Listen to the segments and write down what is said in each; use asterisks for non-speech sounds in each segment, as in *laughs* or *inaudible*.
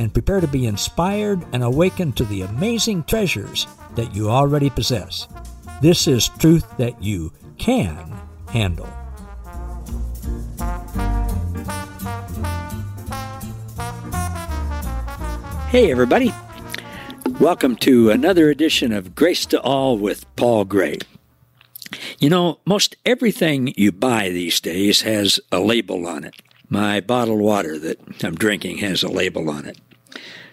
and prepare to be inspired and awakened to the amazing treasures that you already possess. This is truth that you can handle. Hey, everybody. Welcome to another edition of Grace to All with Paul Gray. You know, most everything you buy these days has a label on it. My bottled water that I'm drinking has a label on it.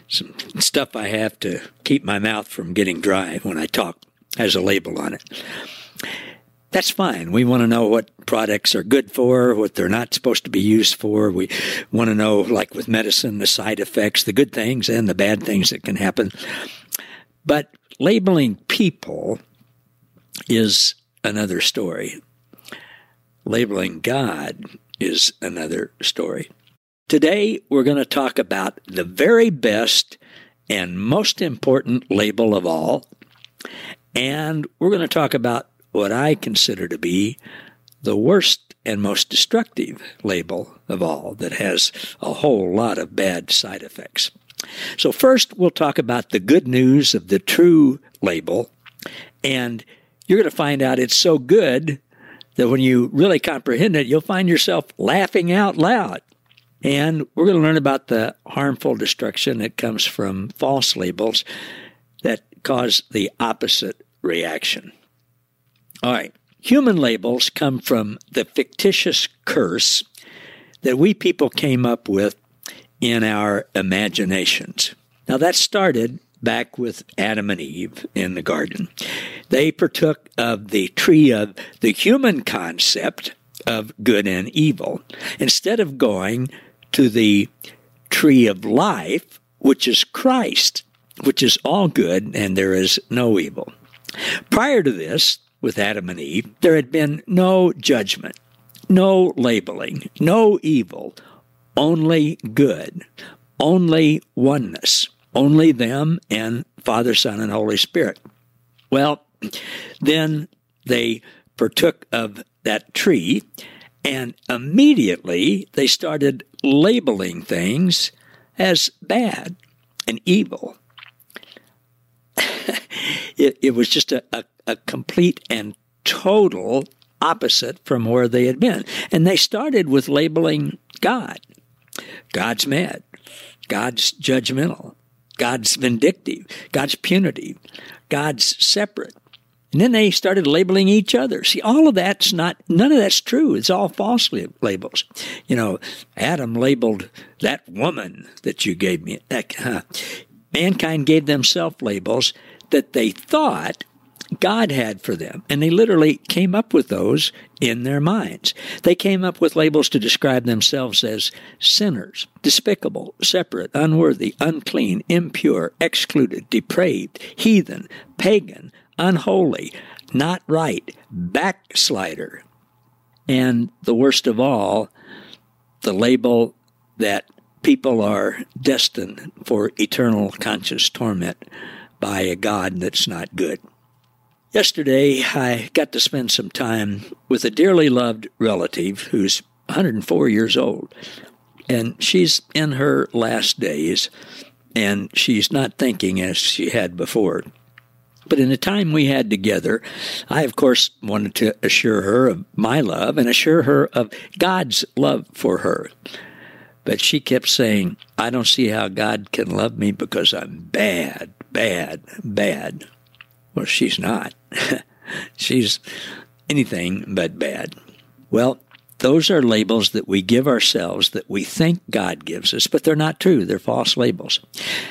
Some stuff I have to keep my mouth from getting dry when I talk has a label on it. That's fine. We want to know what products are good for, what they're not supposed to be used for. We want to know, like with medicine, the side effects, the good things and the bad things that can happen. But labeling people is another story. Labeling God is another story. Today, we're going to talk about the very best and most important label of all. And we're going to talk about what I consider to be the worst and most destructive label of all that has a whole lot of bad side effects. So, first, we'll talk about the good news of the true label. And you're going to find out it's so good that when you really comprehend it, you'll find yourself laughing out loud. And we're going to learn about the harmful destruction that comes from false labels that cause the opposite reaction. All right. Human labels come from the fictitious curse that we people came up with in our imaginations. Now, that started back with Adam and Eve in the garden. They partook of the tree of the human concept of good and evil instead of going to the tree of life, which is Christ, which is all good and there is no evil. Prior to this, with Adam and Eve, there had been no judgment, no labeling, no evil, only good, only oneness, only them and Father, Son, and Holy Spirit. Well, then they partook of that tree, and immediately they started labeling things as bad and evil. *laughs* it, it was just a, a, a complete and total opposite from where they had been. And they started with labeling God. God's mad. God's judgmental. God's vindictive. God's punitive. God's separate. And then they started labeling each other. See, all of that's not, none of that's true. It's all false labels. You know, Adam labeled that woman that you gave me. That, uh, mankind gave themselves labels that they thought God had for them. And they literally came up with those in their minds. They came up with labels to describe themselves as sinners, despicable, separate, unworthy, unclean, impure, excluded, depraved, heathen, pagan, unholy, not right, backslider. And the worst of all, the label that people are destined for eternal conscious torment by a God that's not good. Yesterday, I got to spend some time with a dearly loved relative who's 104 years old. And she's in her last days, and she's not thinking as she had before. But in the time we had together, I, of course, wanted to assure her of my love and assure her of God's love for her. But she kept saying, I don't see how God can love me because I'm bad, bad, bad. Well, she's not. *laughs* she's anything but bad. Well, those are labels that we give ourselves that we think God gives us, but they're not true. They're false labels.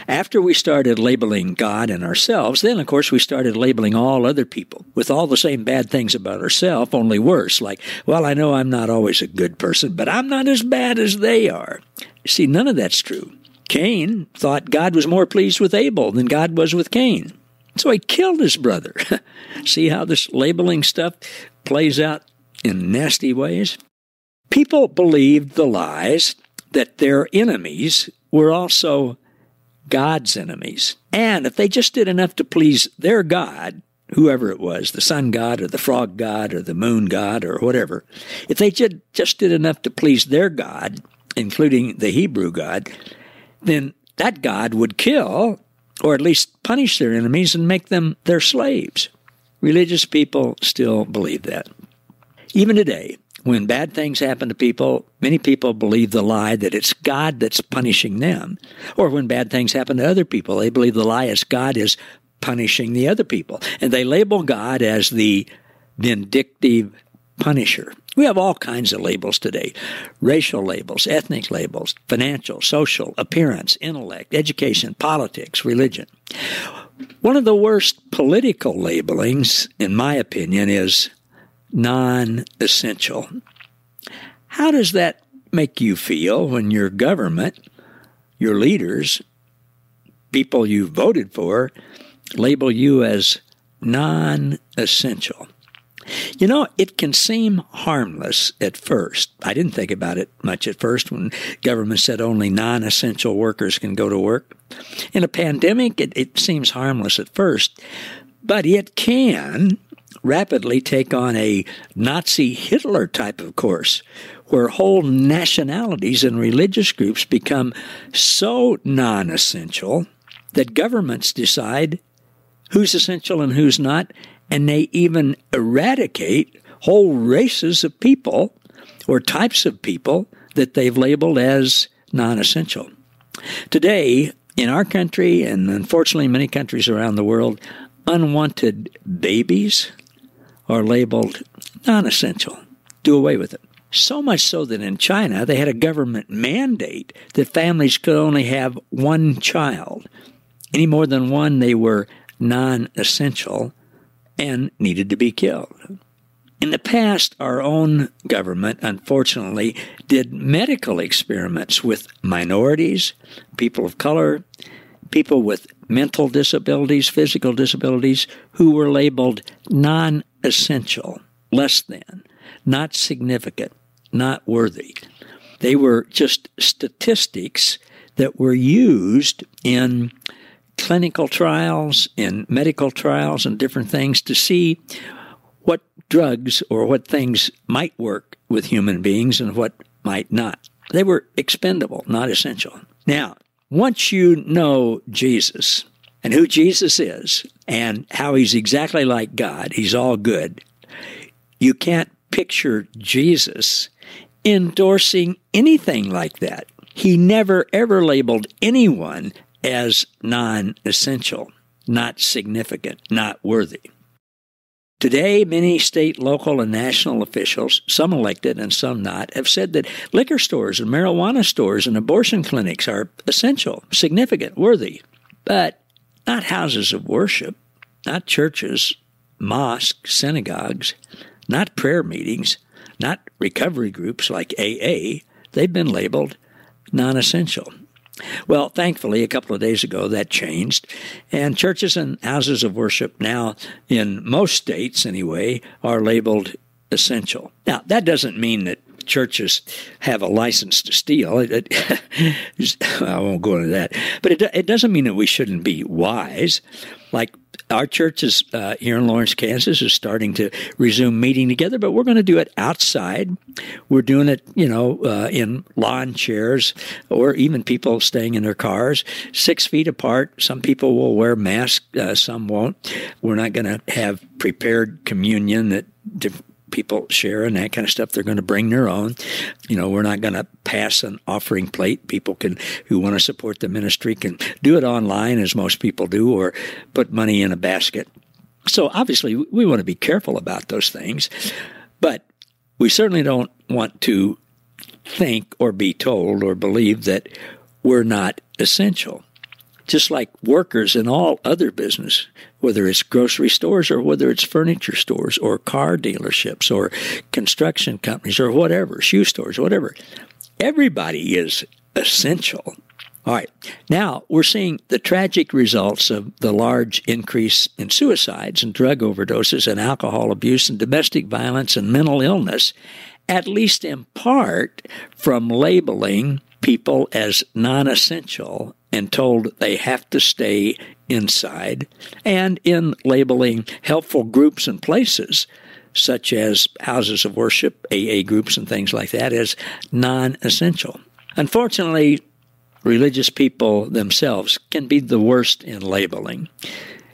After we started labeling God and ourselves, then of course we started labeling all other people with all the same bad things about ourselves, only worse. Like, well, I know I'm not always a good person, but I'm not as bad as they are. See, none of that's true. Cain thought God was more pleased with Abel than God was with Cain. So he killed his brother. *laughs* See how this labeling stuff plays out in nasty ways? People believed the lies that their enemies were also God's enemies. And if they just did enough to please their God, whoever it was, the sun god or the frog god or the moon god or whatever, if they just did enough to please their God, including the Hebrew God, then that God would kill or at least punish their enemies and make them their slaves. Religious people still believe that. Even today, when bad things happen to people, many people believe the lie that it's God that's punishing them. Or when bad things happen to other people, they believe the lie is God is punishing the other people. And they label God as the vindictive punisher. We have all kinds of labels today racial labels, ethnic labels, financial, social, appearance, intellect, education, politics, religion. One of the worst political labelings, in my opinion, is non essential. How does that make you feel when your government, your leaders, people you voted for, label you as non essential? You know, it can seem harmless at first. I didn't think about it much at first when government said only non essential workers can go to work. In a pandemic, it, it seems harmless at first, but it can rapidly take on a Nazi Hitler type of course, where whole nationalities and religious groups become so non essential that governments decide who's essential and who's not, and they even eradicate whole races of people or types of people that they've labeled as non essential. Today, in our country, and unfortunately many countries around the world, unwanted babies are labeled non essential. Do away with it. So much so that in China, they had a government mandate that families could only have one child. Any more than one, they were non essential and needed to be killed. In the past, our own government, unfortunately, did medical experiments with minorities, people of color, people with mental disabilities, physical disabilities, who were labeled non essential, less than, not significant, not worthy. They were just statistics that were used in clinical trials, in medical trials, and different things to see what drugs or what things might work with human beings and what might not. They were expendable, not essential. Now, once you know Jesus and who Jesus is and how he's exactly like God, he's all good, you can't picture Jesus endorsing anything like that. He never ever labeled anyone as non essential, not significant, not worthy. Today, many state, local, and national officials, some elected and some not, have said that liquor stores and marijuana stores and abortion clinics are essential, significant, worthy, but not houses of worship, not churches, mosques, synagogues, not prayer meetings, not recovery groups like AA. They've been labeled non essential. Well, thankfully, a couple of days ago that changed, and churches and houses of worship now, in most states anyway, are labeled essential. Now, that doesn't mean that churches have a license to steal. It, it, *laughs* I won't go into that, but it, it doesn't mean that we shouldn't be wise. Like our churches uh, here in Lawrence, Kansas, is starting to resume meeting together, but we're going to do it outside. We're doing it, you know, uh, in lawn chairs or even people staying in their cars, six feet apart. Some people will wear masks, uh, some won't. We're not going to have prepared communion that people share and that kind of stuff. They're going to bring their own. You know, we're not going to pass an offering plate. People can, who want to support the ministry, can do it online as most people do, or put money in a basket. So obviously, we want to be careful about those things, but we certainly don't want to think or be told or believe that we're not essential just like workers in all other business, whether it's grocery stores or whether it's furniture stores or car dealerships or construction companies or whatever, shoe stores, whatever. Everybody is essential. All right. Now we're seeing the tragic results of the large increase in suicides and drug overdoses and alcohol abuse and domestic violence and mental illness, at least in part from labeling people as non essential and told they have to stay inside, and in labeling helpful groups and places such as houses of worship, AA groups, and things like that as non essential. Unfortunately, religious people themselves can be the worst in labeling,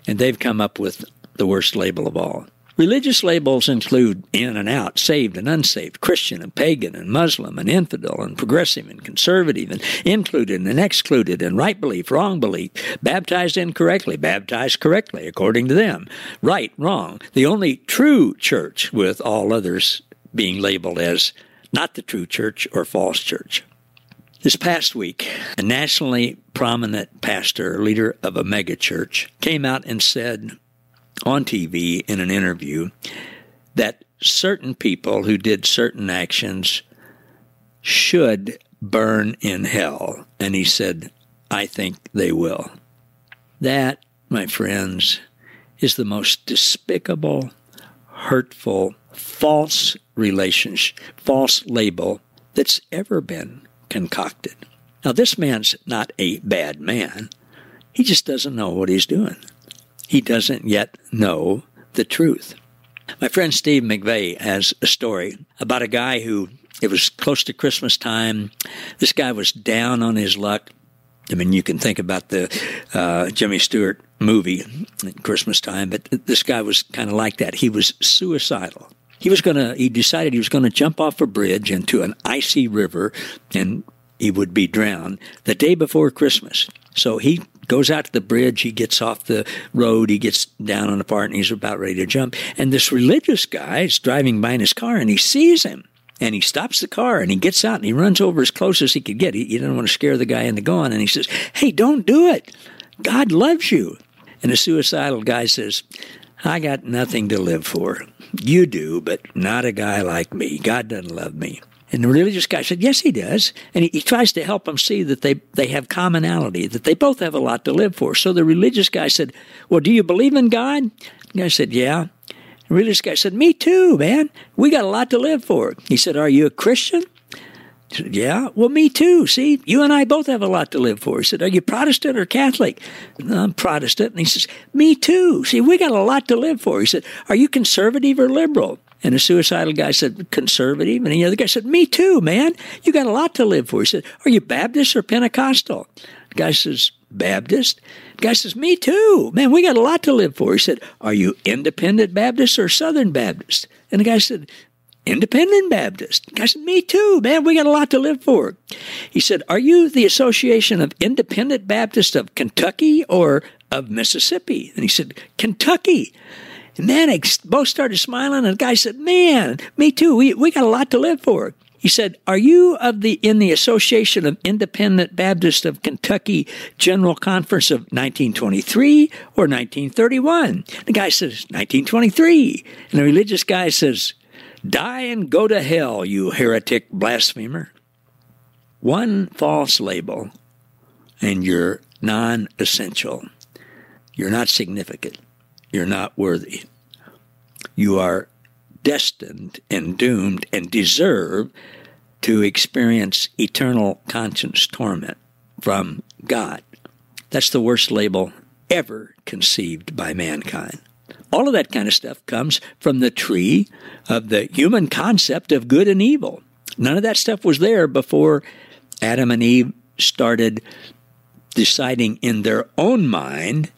and they've come up with the worst label of all. Religious labels include in and out, saved and unsaved, Christian and pagan and Muslim and infidel and progressive and conservative and included and excluded and right belief, wrong belief, baptized incorrectly, baptized correctly according to them, right, wrong. The only true church with all others being labeled as not the true church or false church. This past week, a nationally prominent pastor, leader of a megachurch, came out and said on TV in an interview that certain people who did certain actions should burn in hell. And he said, I think they will. That, my friends, is the most despicable, hurtful, false relationship, false label that's ever been concocted. Now, this man's not a bad man. He just doesn't know what he's doing. He doesn't yet know the truth. My friend Steve McVey has a story about a guy who, it was close to Christmas time. This guy was down on his luck. I mean, you can think about the uh, Jimmy Stewart movie at Christmas time, but this guy was kind of like that. He was suicidal he was going to, he decided he was going to jump off a bridge into an icy river and he would be drowned the day before Christmas. So he goes out to the bridge, he gets off the road, he gets down on the part, and he's about ready to jump. And this religious guy is driving by in his car and he sees him. And he stops the car and he gets out and he runs over as close as he could get. He, he didn't want to scare the guy into going. And he says, Hey, don't do it. God loves you. And the suicidal guy says, I got nothing to live for. You do, but not a guy like me. God doesn't love me. And the religious guy said, Yes, he does. And he, he, tries to help them see that they, they have commonality, that they both have a lot to live for. So the religious guy said, Well, do you believe in God? The guy said, Yeah. The religious guy said, Me too, man. We got a lot to live for. He said, Are you a Christian? Said, yeah, well, me too. See, you and I both have a lot to live for. He said, Are you Protestant or Catholic? I'm Protestant. And he says, Me too. See, we got a lot to live for. He said, Are you conservative or liberal? And the suicidal guy said, Conservative. And the other guy said, Me too, man. You got a lot to live for. He said, Are you Baptist or Pentecostal? The guy says, Baptist. The guy says, Me too. Man, we got a lot to live for. He said, Are you Independent Baptist or Southern Baptist? And the guy said, Independent Baptist. The guy said, Me too, man. We got a lot to live for. He said, Are you the Association of Independent Baptists of Kentucky or of Mississippi? And he said, Kentucky. And man, they both started smiling, and the guy said, Man, me too. We, we got a lot to live for. He said, Are you of the in the Association of Independent Baptists of Kentucky General Conference of 1923 or 1931? The guy says, 1923. And the religious guy says, Die and go to hell, you heretic blasphemer. One false label, and you're non essential. You're not significant. You're not worthy. You are destined and doomed and deserve to experience eternal conscience torment from God. That's the worst label ever conceived by mankind. All of that kind of stuff comes from the tree of the human concept of good and evil. None of that stuff was there before Adam and Eve started deciding in their own mind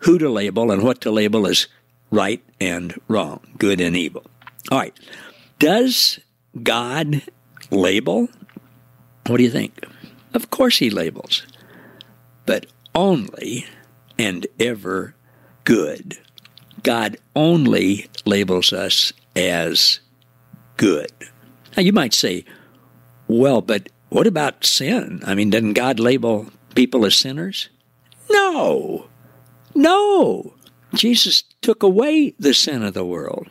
who to label and what to label as right and wrong, good and evil. All right. Does God label? What do you think? Of course he labels, but only and ever good. God only labels us as good. Now, you might say, well, but what about sin? I mean, doesn't God label people as sinners? No. No. Jesus took away the sin of the world.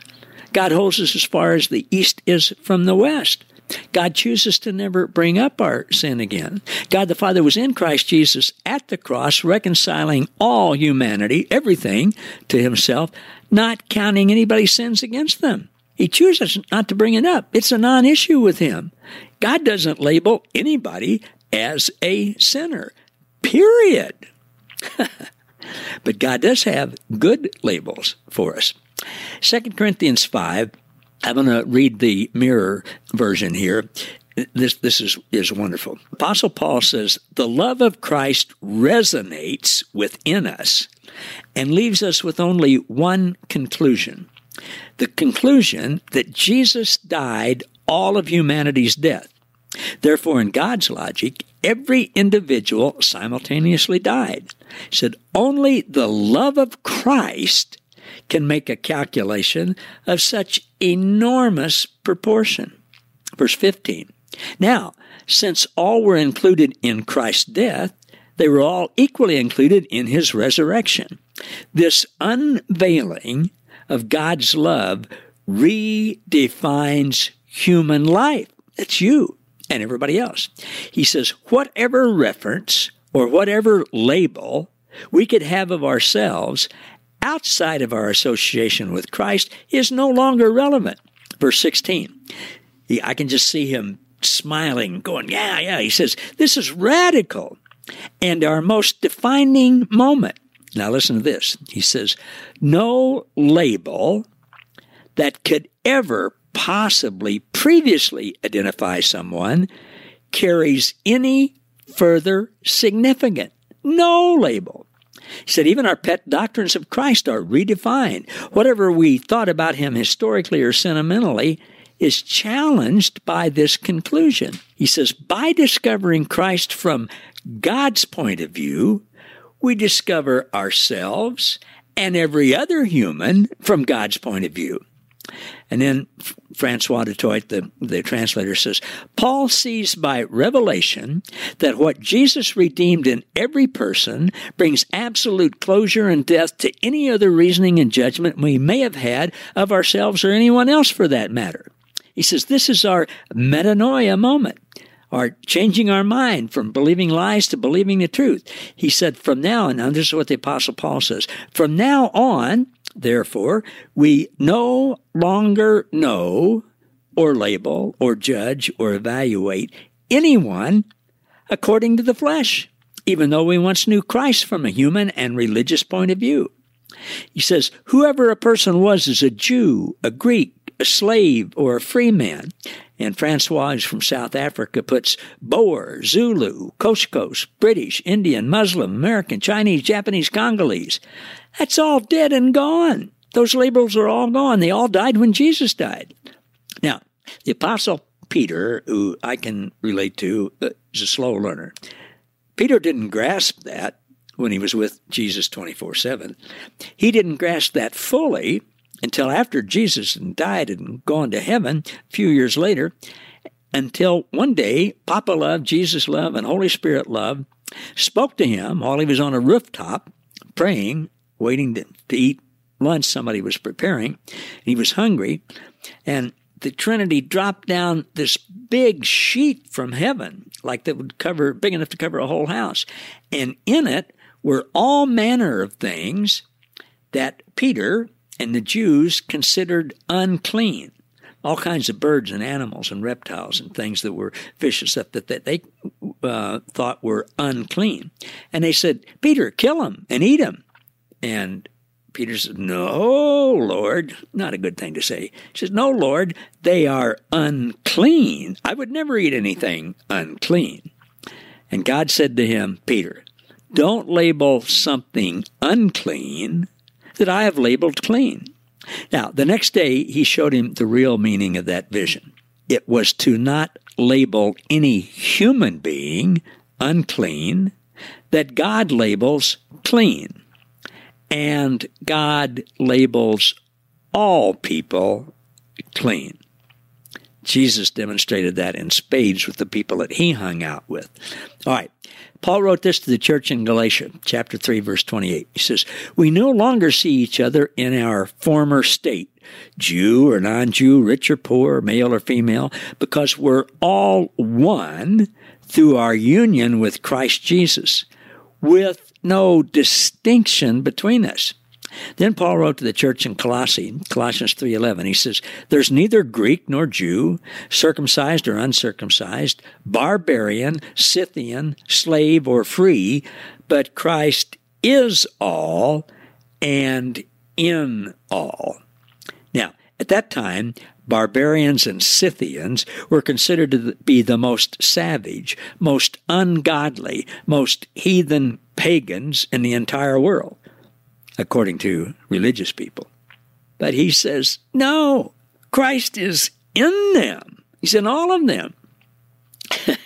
God holds us as far as the east is from the west. God chooses to never bring up our sin again. God the Father was in Christ Jesus at the cross, reconciling all humanity, everything, to himself, not counting anybody's sins against them. He chooses not to bring it up. It's a non issue with him. God doesn't label anybody as a sinner, period. *laughs* but God does have good labels for us. 2 Corinthians 5, I'm going to read the mirror version here. This, this is, is wonderful. Apostle Paul says, The love of Christ resonates within us and leaves us with only one conclusion the conclusion that Jesus died all of humanity's death. Therefore, in God's logic, every individual simultaneously died. He said, Only the love of Christ can make a calculation of such enormous proportion. Verse 15. Now, since all were included in Christ's death, they were all equally included in his resurrection. This unveiling of God's love redefines human life. It's you and everybody else. He says, whatever reference or whatever label we could have of ourselves outside of our association with Christ is no longer relevant. Verse 16. He, I can just see him smiling, going, Yeah, yeah. He says, This is radical and our most defining moment. Now, listen to this. He says, No label that could ever possibly previously identify someone carries any further significance. No label. He said, even our pet doctrines of Christ are redefined. Whatever we thought about him historically or sentimentally is challenged by this conclusion. He says, by discovering Christ from God's point of view, we discover ourselves and every other human from God's point of view. And then Francois du Toit, the, the translator, says Paul sees by revelation that what Jesus redeemed in every person brings absolute closure and death to any other reasoning and judgment we may have had of ourselves or anyone else for that matter. He says this is our metanoia moment are changing our mind from believing lies to believing the truth. He said, from now on, and this is what the Apostle Paul says, from now on, Therefore, we no longer know or label or judge or evaluate anyone according to the flesh, even though we once knew Christ from a human and religious point of view. He says, whoever a person was is a Jew, a Greek, a slave, or a free man. And Francois from South Africa puts Boer, Zulu, Xhosa, British, Indian, Muslim, American, Chinese, Japanese, Congolese. That's all dead and gone. Those labels are all gone. They all died when Jesus died. Now, the Apostle Peter, who I can relate to, uh, is a slow learner. Peter didn't grasp that when he was with Jesus 24 7. He didn't grasp that fully until after Jesus died and gone to heaven a few years later, until one day Papa Love, Jesus Love, and Holy Spirit Love spoke to him while he was on a rooftop praying, waiting to, to eat lunch somebody was preparing. He was hungry, and the Trinity dropped down this big sheet from heaven, like that would cover, big enough to cover a whole house. And in it were all manner of things that Peter and the Jews considered unclean. All kinds of birds and animals and reptiles and things that were fish and stuff that, that they uh, thought were unclean. And they said, Peter, kill them and eat them. And Peter says, No, Lord. Not a good thing to say. He says, No, Lord, they are unclean. I would never eat anything unclean. And God said to him, Peter, don't label something unclean that I have labeled clean. Now, the next day, he showed him the real meaning of that vision. It was to not label any human being unclean that God labels clean. And God labels all people clean. Jesus demonstrated that in spades with the people that he hung out with. All right. Paul wrote this to the church in Galatia, chapter 3, verse 28. He says, We no longer see each other in our former state, Jew or non Jew, rich or poor, male or female, because we're all one through our union with Christ Jesus, with no distinction between us. Then Paul wrote to the church in Colossae, Colossians 3:11. He says, "There's neither Greek nor Jew, circumcised or uncircumcised, barbarian, Scythian, slave or free, but Christ is all and in all." At that time, barbarians and Scythians were considered to be the most savage, most ungodly, most heathen pagans in the entire world according to religious people. But he says, no, Christ is in them. He's in all of them. *laughs*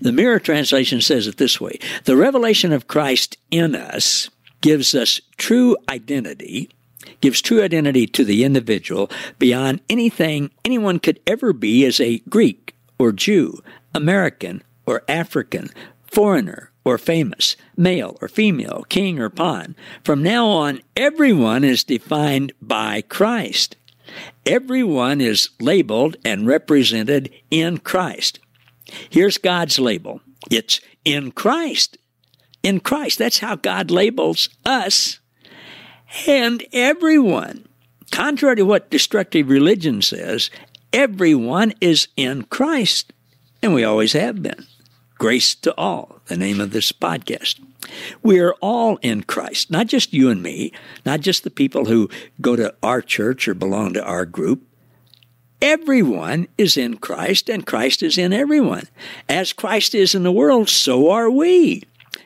the Mirror translation says it this way The revelation of Christ in us gives us true identity, gives true identity to the individual beyond anything anyone could ever be as a Greek or Jew, American or African, foreigner, or famous, male or female, king or pawn. From now on, everyone is defined by Christ. Everyone is labeled and represented in Christ. Here's God's label it's in Christ. In Christ. That's how God labels us and everyone. Contrary to what destructive religion says, everyone is in Christ. And we always have been. Grace to All, the name of this podcast. We are all in Christ, not just you and me, not just the people who go to our church or belong to our group. Everyone is in Christ, and Christ is in everyone. As Christ is in the world, so are we.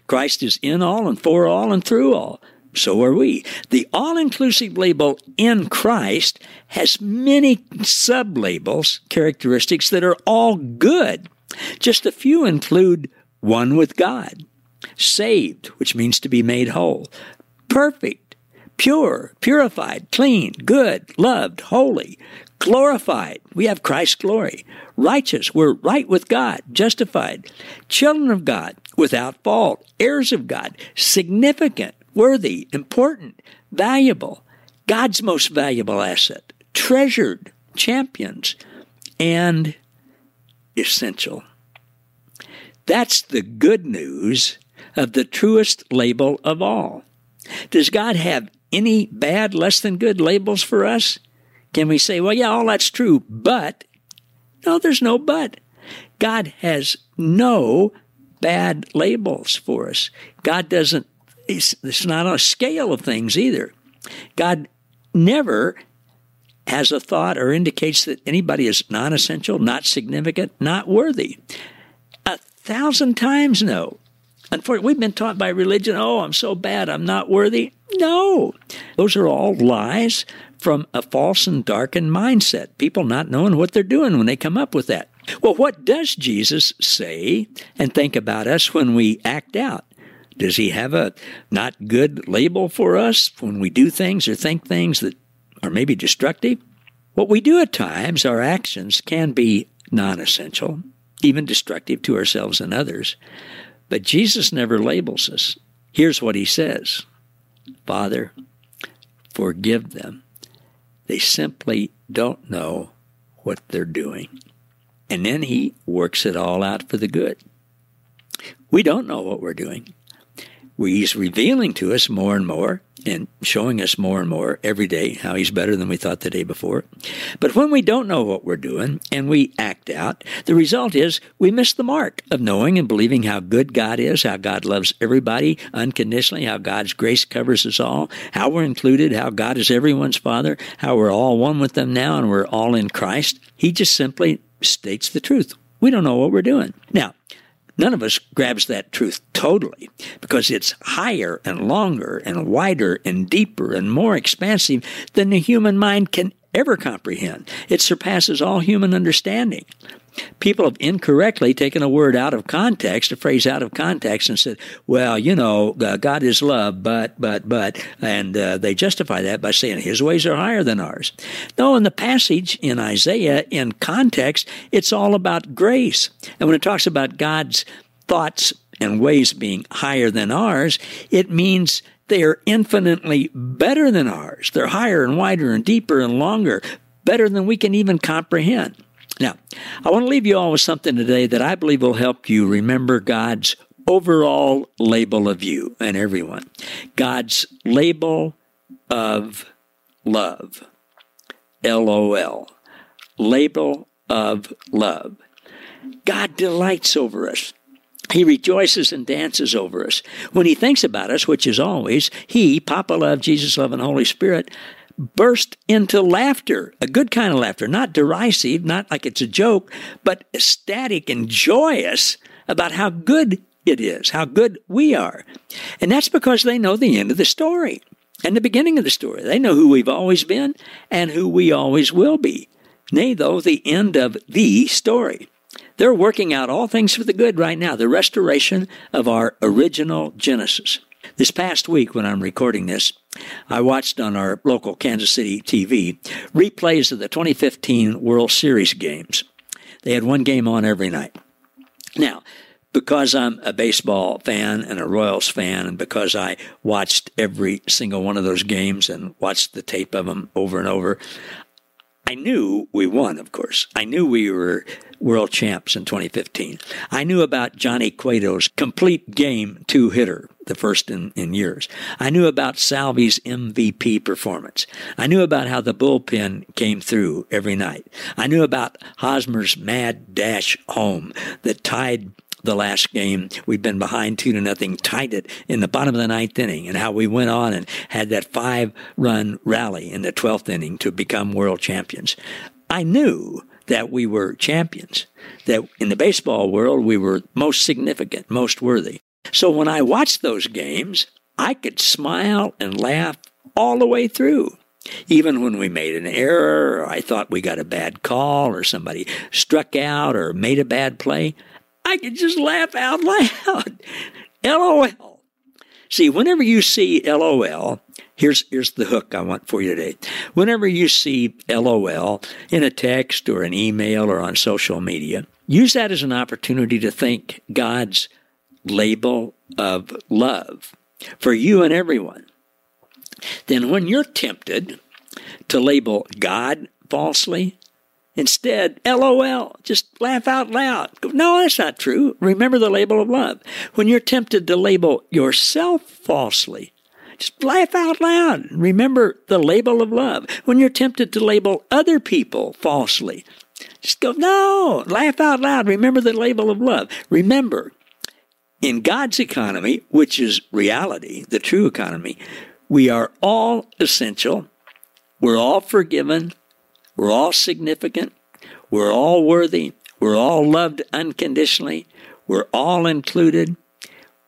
Christ is in all and for all and through all. So are we. The all inclusive label in Christ has many sub labels, characteristics that are all good. Just a few include one with God, saved, which means to be made whole, perfect, pure, purified, clean, good, loved, holy, glorified. We have Christ's glory. Righteous, we're right with God, justified. Children of God, without fault, heirs of God, significant, worthy, important, valuable, God's most valuable asset, treasured, champions, and essential. That's the good news of the truest label of all. Does God have any bad, less than good labels for us? Can we say, well, yeah, all that's true, but no, there's no but. God has no bad labels for us. God doesn't, it's, it's not on a scale of things either. God never has a thought or indicates that anybody is non essential, not significant, not worthy. A thousand times no. Unfortunately, we've been taught by religion, oh, I'm so bad, I'm not worthy. No. Those are all lies from a false and darkened mindset. People not knowing what they're doing when they come up with that. Well, what does Jesus say and think about us when we act out? Does he have a not good label for us when we do things or think things that are maybe destructive. What we do at times, our actions, can be non essential, even destructive to ourselves and others. But Jesus never labels us. Here's what he says Father, forgive them. They simply don't know what they're doing. And then he works it all out for the good. We don't know what we're doing. He's revealing to us more and more and showing us more and more every day how he's better than we thought the day before. But when we don't know what we're doing and we act out, the result is we miss the mark of knowing and believing how good God is, how God loves everybody unconditionally, how God's grace covers us all, how we're included, how God is everyone's Father, how we're all one with them now and we're all in Christ. He just simply states the truth. We don't know what we're doing. Now, None of us grabs that truth totally because it's higher and longer and wider and deeper and more expansive than the human mind can ever comprehend. It surpasses all human understanding. People have incorrectly taken a word out of context, a phrase out of context, and said, well, you know, God is love, but, but, but, and uh, they justify that by saying his ways are higher than ours. No, in the passage in Isaiah, in context, it's all about grace. And when it talks about God's thoughts and ways being higher than ours, it means they are infinitely better than ours. They're higher and wider and deeper and longer, better than we can even comprehend. Now, I want to leave you all with something today that I believe will help you remember God's overall label of you and everyone. God's label of love. LOL. Label of love. God delights over us. He rejoices and dances over us. When he thinks about us, which is always, he, Papa Love, Jesus Love, and Holy Spirit, burst into laughter, a good kind of laughter, not derisive, not like it's a joke, but ecstatic and joyous about how good it is, how good we are. And that's because they know the end of the story and the beginning of the story. They know who we've always been and who we always will be. Nay, though, the end of the story. They're working out all things for the good right now, the restoration of our original Genesis. This past week, when I'm recording this, I watched on our local Kansas City TV replays of the 2015 World Series games. They had one game on every night. Now, because I'm a baseball fan and a Royals fan, and because I watched every single one of those games and watched the tape of them over and over, I knew we won, of course. I knew we were world champs in 2015. I knew about Johnny Cueto's complete game two hitter, the first in, in years. I knew about Salvy's MVP performance. I knew about how the bullpen came through every night. I knew about Hosmer's mad dash home that tied the last game. We've been behind two to nothing, tied it in the bottom of the ninth inning, and how we went on and had that five run rally in the 12th inning to become world champions. I knew that we were champions, that in the baseball world we were most significant, most worthy. So when I watched those games, I could smile and laugh all the way through. Even when we made an error, or I thought we got a bad call, or somebody struck out, or made a bad play, I could just laugh out loud. *laughs* LOL. See, whenever you see LOL, here's here's the hook I want for you today. Whenever you see LOL in a text or an email or on social media, use that as an opportunity to think God's label of love for you and everyone. Then when you're tempted to label God falsely, Instead, LOL, just laugh out loud. No, that's not true. Remember the label of love. When you're tempted to label yourself falsely, just laugh out loud. Remember the label of love. When you're tempted to label other people falsely, just go, no, laugh out loud. Remember the label of love. Remember, in God's economy, which is reality, the true economy, we are all essential. We're all forgiven. We're all significant. We're all worthy. We're all loved unconditionally. We're all included.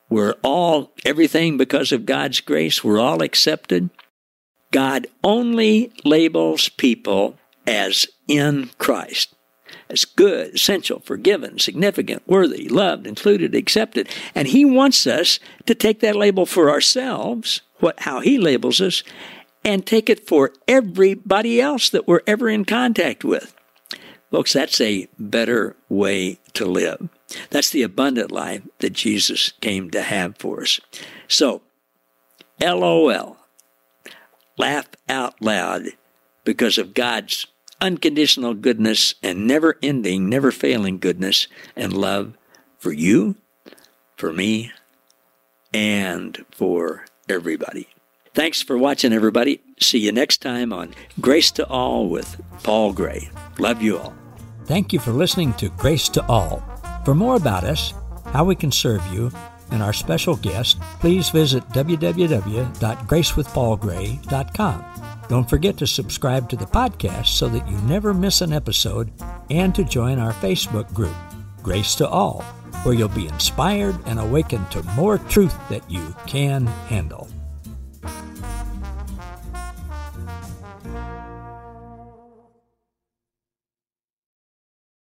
We're all everything because of God's grace. We're all accepted. God only labels people as in Christ, as good, essential, forgiven, significant, worthy, loved, included, accepted. And He wants us to take that label for ourselves, what, how He labels us, and take it for everybody else that we're ever in contact with. Folks, that's a better way to live. That's the abundant life that Jesus came to have for us. So, LOL, laugh out loud because of God's unconditional goodness and never ending, never failing goodness and love for you, for me, and for everybody. Thanks for watching, everybody. See you next time on Grace to All with Paul Gray. Love you all. Thank you for listening to Grace to All. For more about us, how we can serve you, and our special guest, please visit www.gracewithpaulgray.com. Don't forget to subscribe to the podcast so that you never miss an episode and to join our Facebook group, Grace to All, where you'll be inspired and awakened to more truth that you can handle.